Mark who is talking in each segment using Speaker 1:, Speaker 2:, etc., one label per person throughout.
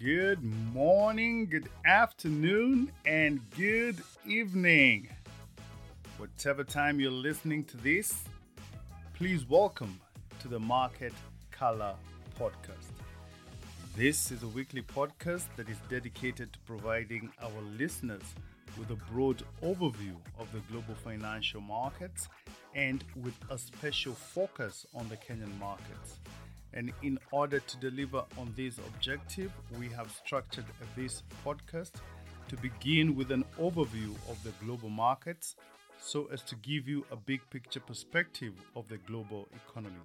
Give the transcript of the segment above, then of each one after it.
Speaker 1: Good morning, good afternoon, and good evening. Whatever time you're listening to this, please welcome to the Market Color Podcast. This is a weekly podcast that is dedicated to providing our listeners with a broad overview of the global financial markets and with a special focus on the Kenyan markets. And in order to deliver on this objective, we have structured this podcast to begin with an overview of the global markets so as to give you a big picture perspective of the global economy.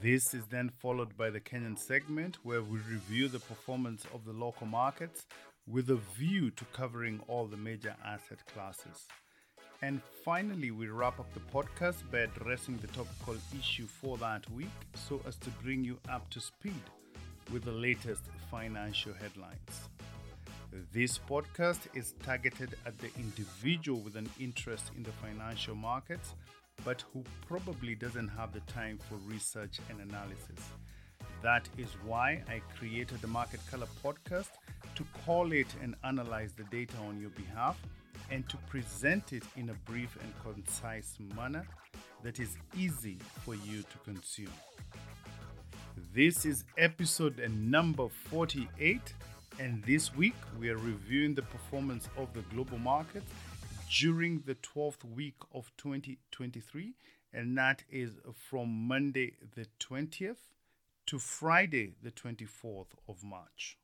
Speaker 1: This is then followed by the Kenyan segment where we review the performance of the local markets with a view to covering all the major asset classes. And finally, we wrap up the podcast by addressing the topical issue for that week so as to bring you up to speed with the latest financial headlines. This podcast is targeted at the individual with an interest in the financial markets but who probably doesn't have the time for research and analysis. That is why I created the Market Color podcast to call it and analyze the data on your behalf and to present it in a brief and concise manner that is easy for you to consume. This is episode number 48, and this week we are reviewing the performance of the global market during the 12th week of 2023, and that is from Monday the 20th to Friday the 24th of March.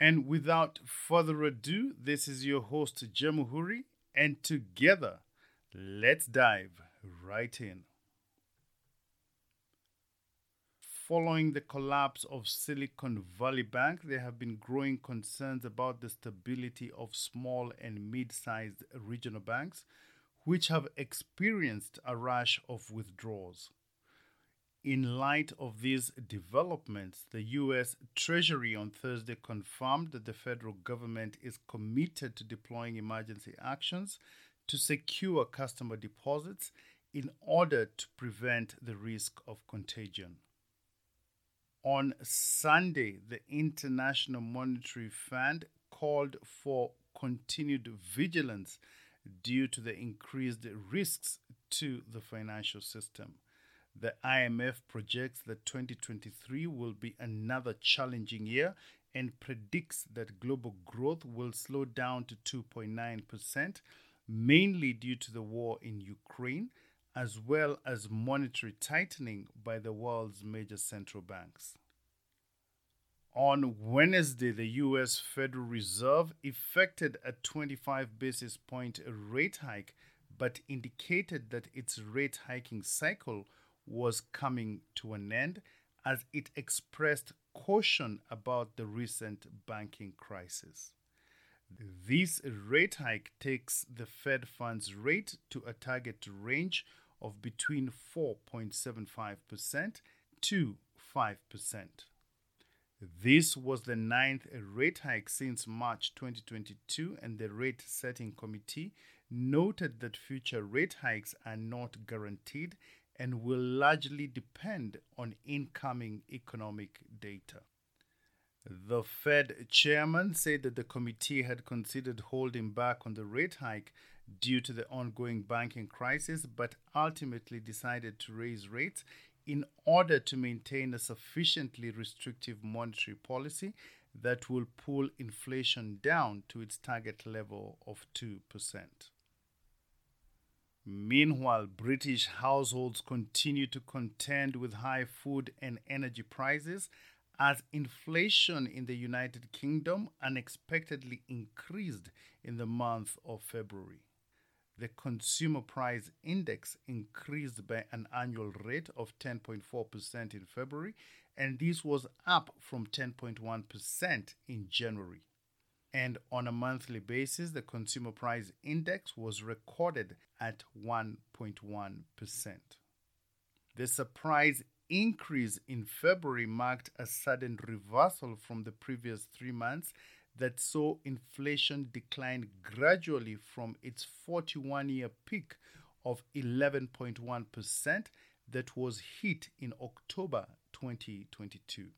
Speaker 1: And without further ado, this is your host, Jamuhuri, and together, let's dive right in. Following the collapse of Silicon Valley Bank, there have been growing concerns about the stability of small and mid sized regional banks, which have experienced a rush of withdrawals. In light of these developments, the U.S. Treasury on Thursday confirmed that the federal government is committed to deploying emergency actions to secure customer deposits in order to prevent the risk of contagion. On Sunday, the International Monetary Fund called for continued vigilance due to the increased risks to the financial system. The IMF projects that 2023 will be another challenging year and predicts that global growth will slow down to 2.9%, mainly due to the war in Ukraine, as well as monetary tightening by the world's major central banks. On Wednesday, the US Federal Reserve effected a 25 basis point rate hike, but indicated that its rate hiking cycle was coming to an end as it expressed caution about the recent banking crisis. This rate hike takes the Fed funds rate to a target range of between 4.75% to 5%. This was the ninth rate hike since March 2022, and the rate setting committee noted that future rate hikes are not guaranteed and will largely depend on incoming economic data. The Fed chairman said that the committee had considered holding back on the rate hike due to the ongoing banking crisis, but ultimately decided to raise rates in order to maintain a sufficiently restrictive monetary policy that will pull inflation down to its target level of 2%. Meanwhile, British households continue to contend with high food and energy prices as inflation in the United Kingdom unexpectedly increased in the month of February. The consumer price index increased by an annual rate of 10.4% in February, and this was up from 10.1% in January and on a monthly basis, the consumer price index was recorded at 1.1%. The surprise increase in February marked a sudden reversal from the previous three months that saw inflation decline gradually from its 41 year peak of 11.1% that was hit in October 2022.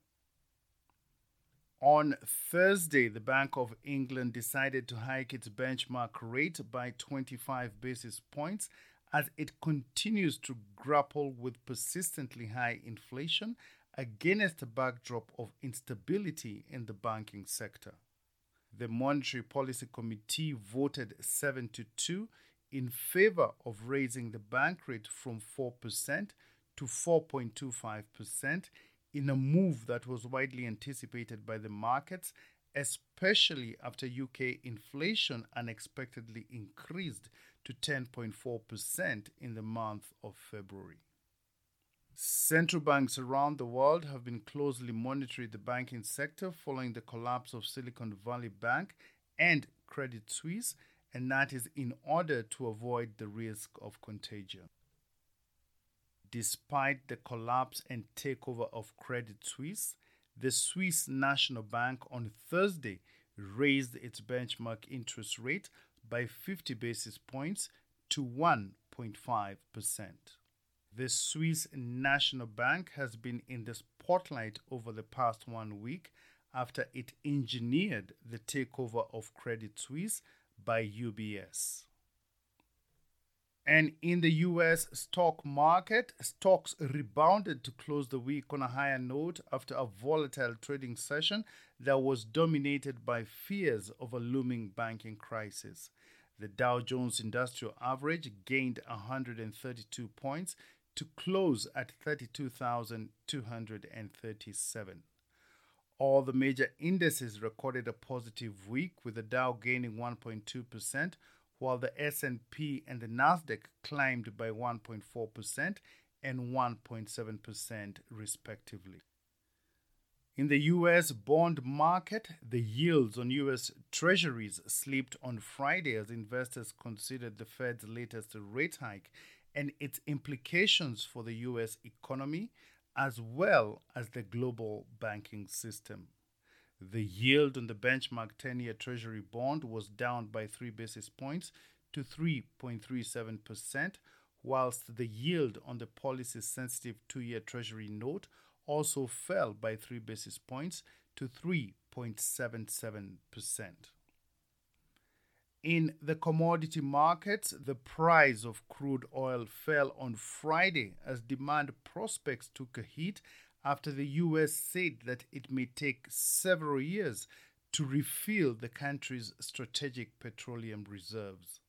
Speaker 1: On Thursday, the Bank of England decided to hike its benchmark rate by 25 basis points as it continues to grapple with persistently high inflation against a backdrop of instability in the banking sector. The Monetary Policy Committee voted 7 to 2 in favor of raising the bank rate from 4% to 4.25% in a move that was widely anticipated by the markets, especially after UK inflation unexpectedly increased to 10.4% in the month of February. Central banks around the world have been closely monitoring the banking sector following the collapse of Silicon Valley Bank and Credit Suisse, and that is in order to avoid the risk of contagion despite the collapse and takeover of Credit Suisse, the Swiss National Bank on Thursday raised its benchmark interest rate by 50 basis points to 1.5%. The Swiss National Bank has been in the spotlight over the past one week after it engineered the takeover of Credit Suisse by UBS. And in the US stock market, stocks rebounded to close the week on a higher note after a volatile trading session that was dominated by fears of a looming banking crisis. The Dow Jones Industrial Average gained 132 points to close at 32,237. All the major indices recorded a positive week with the Dow gaining 1.2%, while the S&P and the Nasdaq climbed by 1.4% and 1.7% respectively. In the US bond market, the yields on US treasuries slipped on Friday as investors considered the Fed's latest rate hike and its implications for the US economy as well as the global banking system. The yield on the benchmark 10 year Treasury bond was down by 3 basis points to 3.37%, whilst the yield on the policy sensitive 2 year Treasury note also fell by 3 basis points to 3.77%. In the commodity markets, the price of crude oil fell on Friday as demand prospects took a hit after the US said that it may take several years to refill the country's strategic petroleum reserves.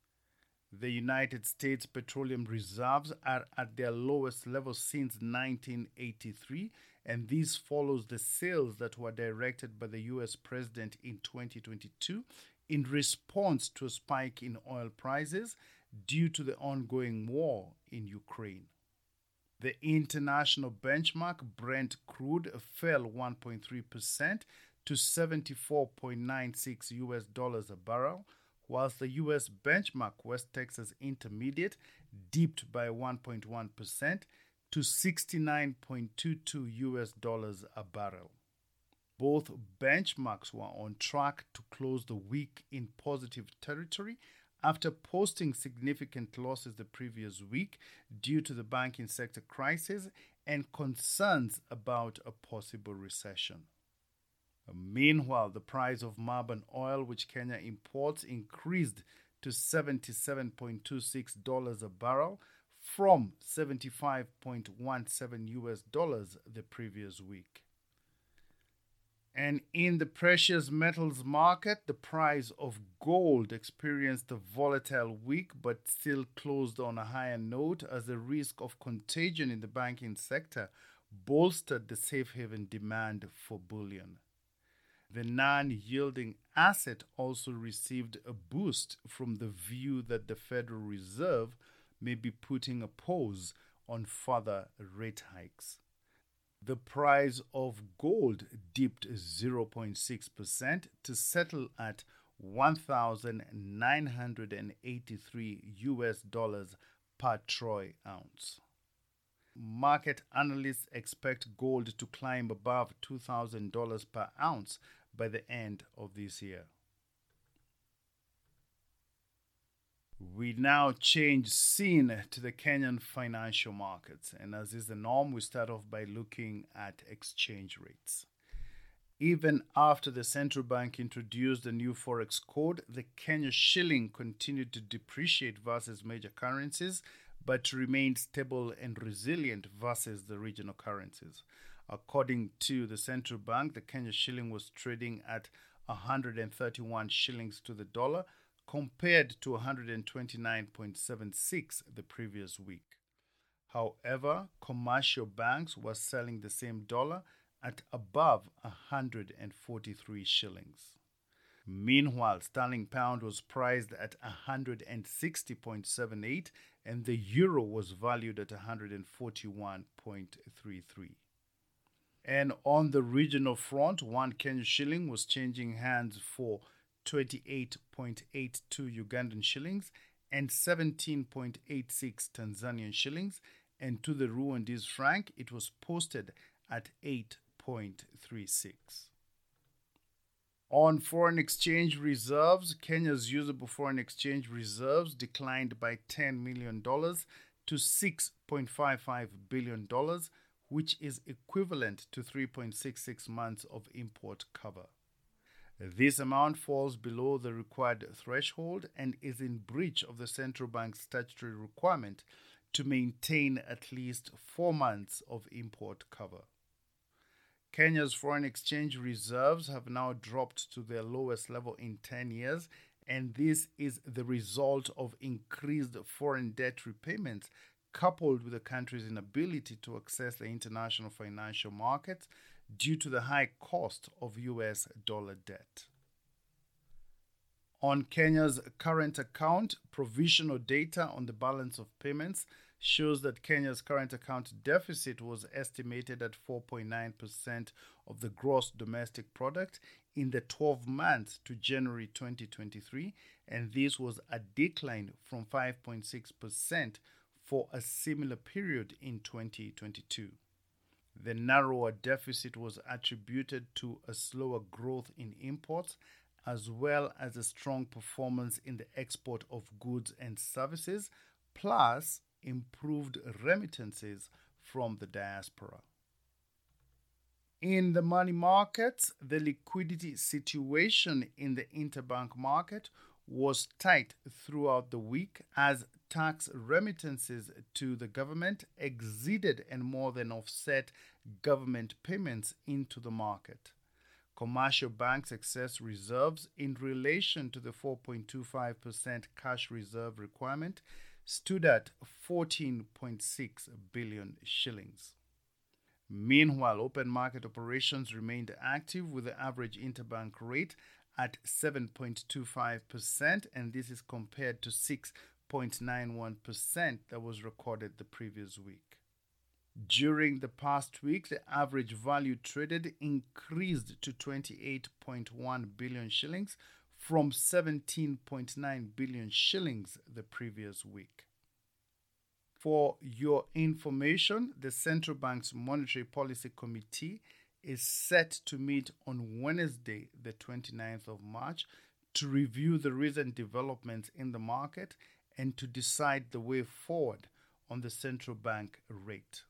Speaker 1: The United States petroleum reserves are at their lowest level since 1983, and this follows the sales that were directed by the US president in 2022 in response to a spike in oil prices due to the ongoing war in Ukraine. The international benchmark Brent crude fell 1.3% to 74.96 US dollars a barrel, whilst the US benchmark West Texas Intermediate dipped by 1.1% to 69.22 US dollars a barrel. Both benchmarks were on track to close the week in positive territory after posting significant losses the previous week due to the banking sector crisis and concerns about a possible recession. Meanwhile, the price of Murban oil, which Kenya imports, increased to $77.26 a barrel from 75.17 US dollars the previous week. And in the precious metals market, the price of gold experienced a volatile week but still closed on a higher note as the risk of contagion in the banking sector bolstered the safe haven demand for bullion. The non yielding asset also received a boost from the view that the Federal Reserve may be putting a pause on further rate hikes. The price of gold dipped 0.6% to settle at 1983 US dollars per troy ounce. Market analysts expect gold to climb above $2000 per ounce by the end of this year. We now change scene to the Kenyan financial markets. And as is the norm, we start off by looking at exchange rates. Even after the central bank introduced the new forex code, the Kenya shilling continued to depreciate versus major currencies, but remained stable and resilient versus the regional currencies. According to the central bank, the Kenya shilling was trading at 131 shillings to the dollar compared to 129.76 the previous week. However, commercial banks were selling the same dollar at above 143 shillings. Meanwhile, sterling pound was priced at 160.78 and the euro was valued at 141.33. And on the regional front, one Kenyan shilling was changing hands for 28.82 Ugandan shillings and 17.86 Tanzanian shillings. And to the Rwandese franc, it was posted at 8.36. On foreign exchange reserves, Kenya's usable foreign exchange reserves declined by $10 million to $6.55 billion, which is equivalent to 3.66 months of import cover. This amount falls below the required threshold and is in breach of the central bank's statutory requirement to maintain at least four months of import cover. Kenya's foreign exchange reserves have now dropped to their lowest level in 10 years, and this is the result of increased foreign debt repayments coupled with the country's inability to access the international financial markets due to the high cost of US dollar debt. On Kenya's current account, provisional data on the balance of payments shows that Kenya's current account deficit was estimated at 4.9% of the gross domestic product in the 12 months to January 2023, and this was a decline from 5.6% for a similar period in 2022. The narrower deficit was attributed to a slower growth in imports as well as a strong performance in the export of goods and services, plus improved remittances from the diaspora. In the money markets, the liquidity situation in the interbank market was tight throughout the week as tax remittances to the government exceeded and more than offset government payments into the market. Commercial banks' excess reserves in relation to the 4.25% cash reserve requirement stood at 14.6 billion shillings. Meanwhile, open market operations remained active with the average interbank rate at 7.25%, and this is compared to 6 0.91% that was recorded the previous week. During the past week, the average value traded increased to 28.1 billion shillings from 17.9 billion shillings the previous week. For your information, the central bank's monetary policy committee is set to meet on Wednesday, the 29th of March, to review the recent developments in the market and to decide the way forward on the central bank rate.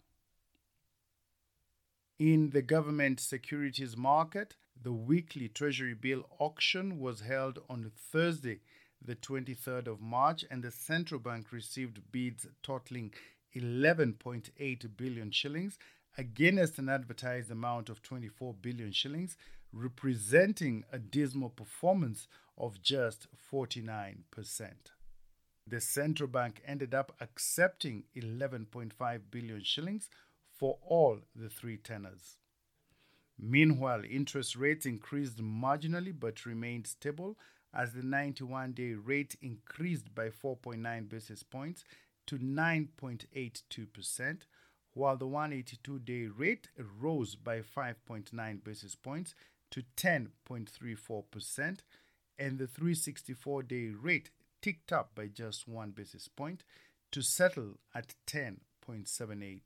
Speaker 1: In the government securities market, the weekly Treasury bill auction was held on Thursday, the 23rd of March, and the central bank received bids totaling 11.8 billion shillings against an advertised amount of 24 billion shillings, representing a dismal performance of just 49% the central bank ended up accepting 11.5 billion shillings for all the three tenors. Meanwhile, interest rates increased marginally but remained stable as the 91 day rate increased by 4.9 basis points to 9.82%, while the 182 day rate rose by 5.9 basis points to 10.34%, and the 364 day rate ticked up by just one basis point to settle at 10.78%.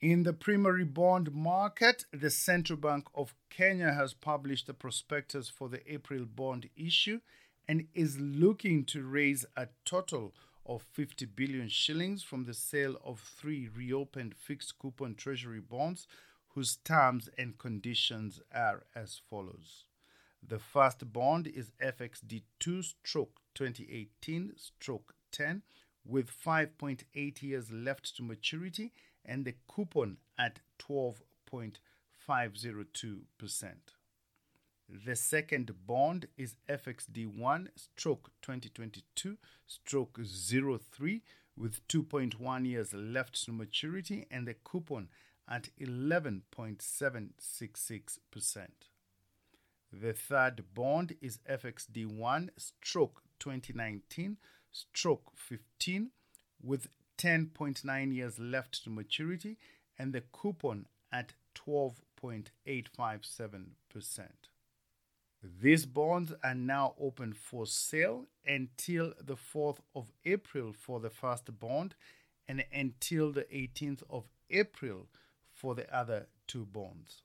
Speaker 1: In the primary bond market, the Central Bank of Kenya has published the prospectus for the April bond issue and is looking to raise a total of 50 billion shillings from the sale of three reopened fixed coupon treasury bonds whose terms and conditions are as follows. The first bond is FXD2 stroke 2018 stroke 10 with 5.8 years left to maturity and the coupon at 12.502%. The second bond is FXD1 stroke 2022 stroke 03 with 2.1 years left to maturity and the coupon at 11.766%. The third bond is FXD1 stroke 2019 stroke 15 with 10.9 years left to maturity and the coupon at 12.857%. These bonds are now open for sale until the 4th of April for the first bond and until the 18th of April for the other two bonds.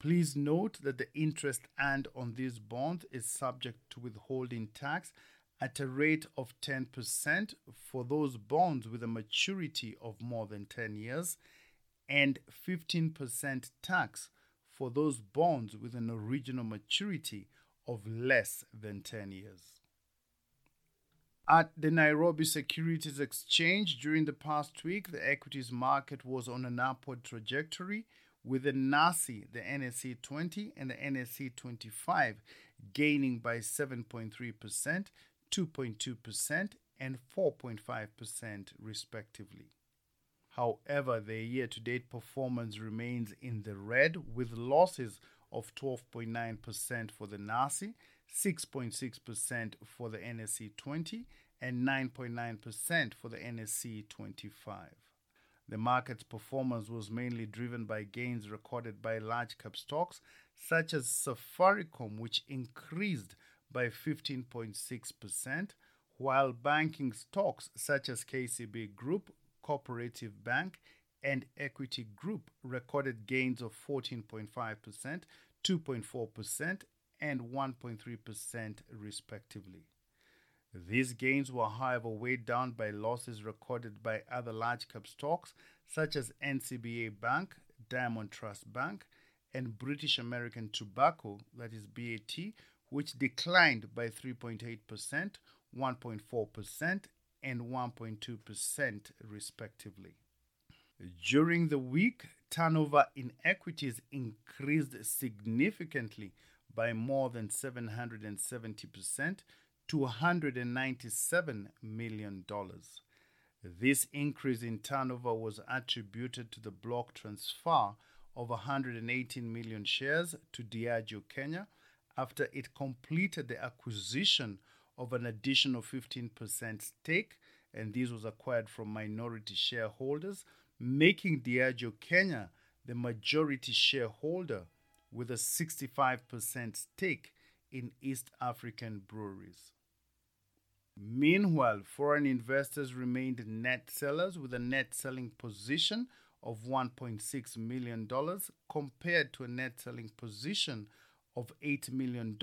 Speaker 1: Please note that the interest earned on these bonds is subject to withholding tax at a rate of 10% for those bonds with a maturity of more than 10 years and 15% tax for those bonds with an original maturity of less than 10 years. At the Nairobi Securities Exchange during the past week, the equities market was on an upward trajectory with the NASI, the NSE 20, and the NSE 25 gaining by 7.3%, 2.2%, and 4.5% respectively. However, their year to date performance remains in the red with losses of 12.9% for the NASI, 6.6% for the NSE 20, and 9.9% for the NSE 25. The market's performance was mainly driven by gains recorded by large cap stocks such as Safaricom, which increased by 15.6%, while banking stocks such as KCB Group, Cooperative Bank, and Equity Group recorded gains of 14.5%, 2.4%, and 1.3% respectively. These gains were, however, weighed down by losses recorded by other large cap stocks such as NCBA Bank, Diamond Trust Bank, and British American Tobacco, that is BAT, which declined by 3.8%, 1.4%, and 1.2%, respectively. During the week, turnover in equities increased significantly by more than 770% to $197 million. This increase in turnover was attributed to the block transfer of 118 million shares to Diageo Kenya after it completed the acquisition of an additional 15% stake, and this was acquired from minority shareholders, making Diageo Kenya the majority shareholder with a 65% stake in East African breweries. Meanwhile, foreign investors remained net sellers with a net selling position of $1.6 million compared to a net selling position of $8 million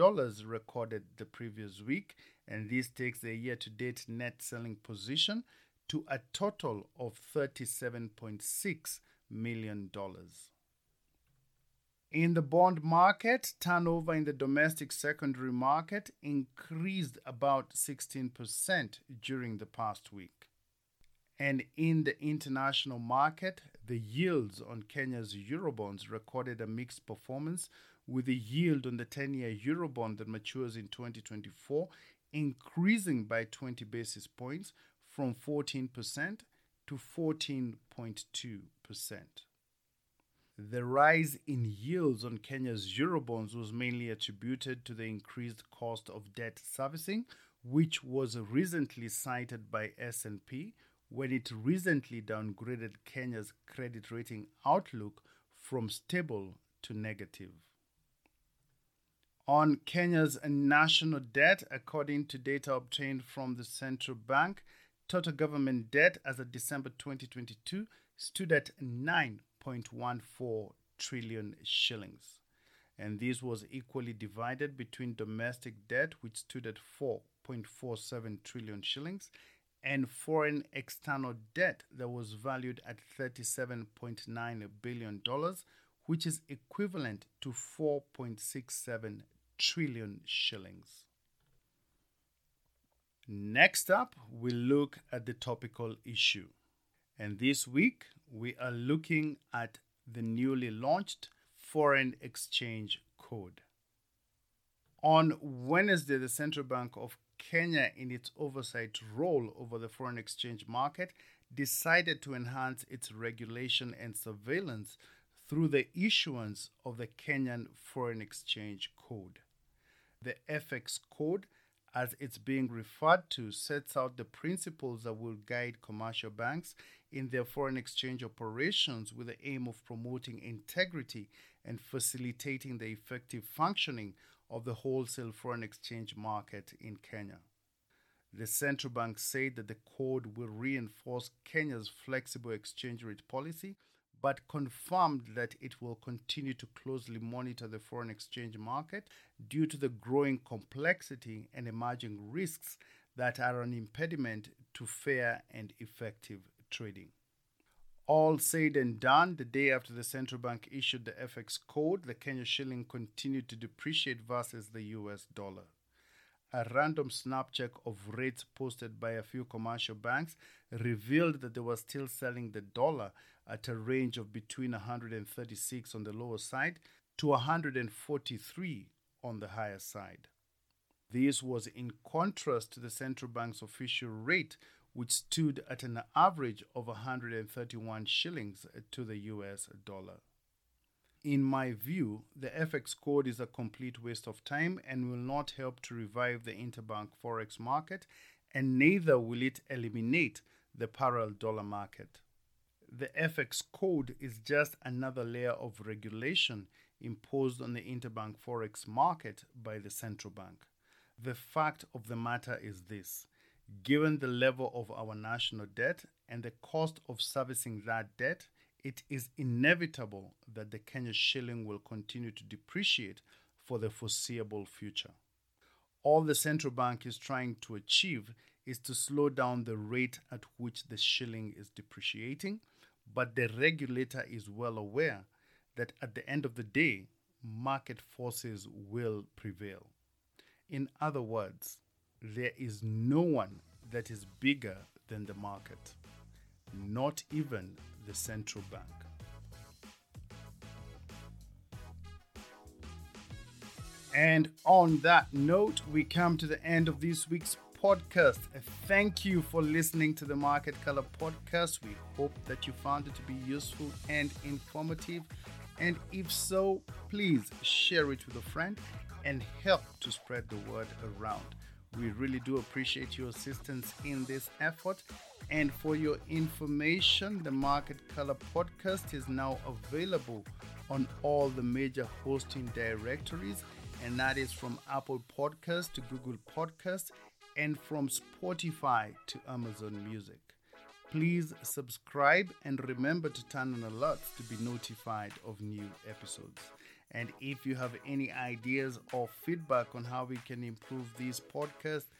Speaker 1: recorded the previous week, and this takes the year to date net selling position to a total of $37.6 million. In the bond market, turnover in the domestic secondary market increased about 16% during the past week. And in the international market, the yields on Kenya's Eurobonds recorded a mixed performance, with the yield on the 10 year Eurobond that matures in 2024 increasing by 20 basis points from 14% to 14.2%. The rise in yields on Kenya's Eurobonds was mainly attributed to the increased cost of debt servicing, which was recently cited by S&P when it recently downgraded Kenya's credit rating outlook from stable to negative. On Kenya's national debt, according to data obtained from the central bank, total government debt as of December 2022 stood at 9 1.14 trillion shillings. And this was equally divided between domestic debt, which stood at 4.47 trillion shillings, and foreign external debt that was valued at $37.9 billion, which is equivalent to 4.67 trillion shillings. Next up, we look at the topical issue. And this week, we are looking at the newly launched foreign exchange code. On Wednesday, the Central Bank of Kenya, in its oversight role over the foreign exchange market, decided to enhance its regulation and surveillance through the issuance of the Kenyan Foreign Exchange Code. The FX Code, as it's being referred to, sets out the principles that will guide commercial banks in their foreign exchange operations with the aim of promoting integrity and facilitating the effective functioning of the wholesale foreign exchange market in Kenya. The central bank said that the code will reinforce Kenya's flexible exchange rate policy, but confirmed that it will continue to closely monitor the foreign exchange market due to the growing complexity and emerging risks that are an impediment to fair and effective trading. All said and done, the day after the central bank issued the FX code, the Kenya shilling continued to depreciate versus the US dollar. A random snap check of rates posted by a few commercial banks revealed that they were still selling the dollar at a range of between 136 on the lower side to 143 on the higher side. This was in contrast to the central bank's official rate, which stood at an average of 131 shillings to the US dollar. In my view, the FX code is a complete waste of time and will not help to revive the interbank forex market, and neither will it eliminate the parallel dollar market. The FX code is just another layer of regulation imposed on the interbank forex market by the central bank. The fact of the matter is this Given the level of our national debt and the cost of servicing that debt, it is inevitable that the Kenya shilling will continue to depreciate for the foreseeable future. All the central bank is trying to achieve is to slow down the rate at which the shilling is depreciating, but the regulator is well aware that at the end of the day, market forces will prevail. In other words, there is no one that is bigger than the market, not even the central bank. And on that note, we come to the end of this week's podcast. Thank you for listening to the Market Color podcast. We hope that you found it to be useful and informative. And if so, please share it with a friend and help to spread the word around. We really do appreciate your assistance in this effort. And for your information, the Market Color podcast is now available on all the major hosting directories, and that is from Apple Podcast to Google Podcast and from Spotify to Amazon Music. Please subscribe and remember to turn on alerts to be notified of new episodes. And if you have any ideas or feedback on how we can improve these podcasts,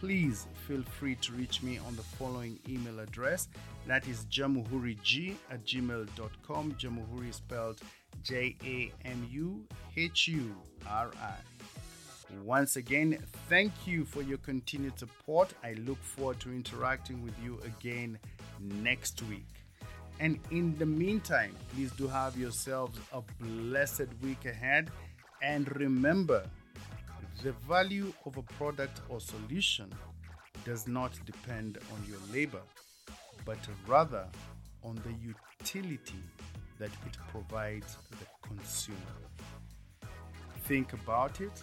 Speaker 1: please feel free to reach me on the following email address. That is jamuhurigi at gmail.com. Jamuhuri spelled J A M U H U R I. Once again, thank you for your continued support. I look forward to interacting with you again next week. And in the meantime, please do have yourselves a blessed week ahead. And remember, the value of a product or solution does not depend on your labor, but rather on the utility that it provides the consumer. Think about it.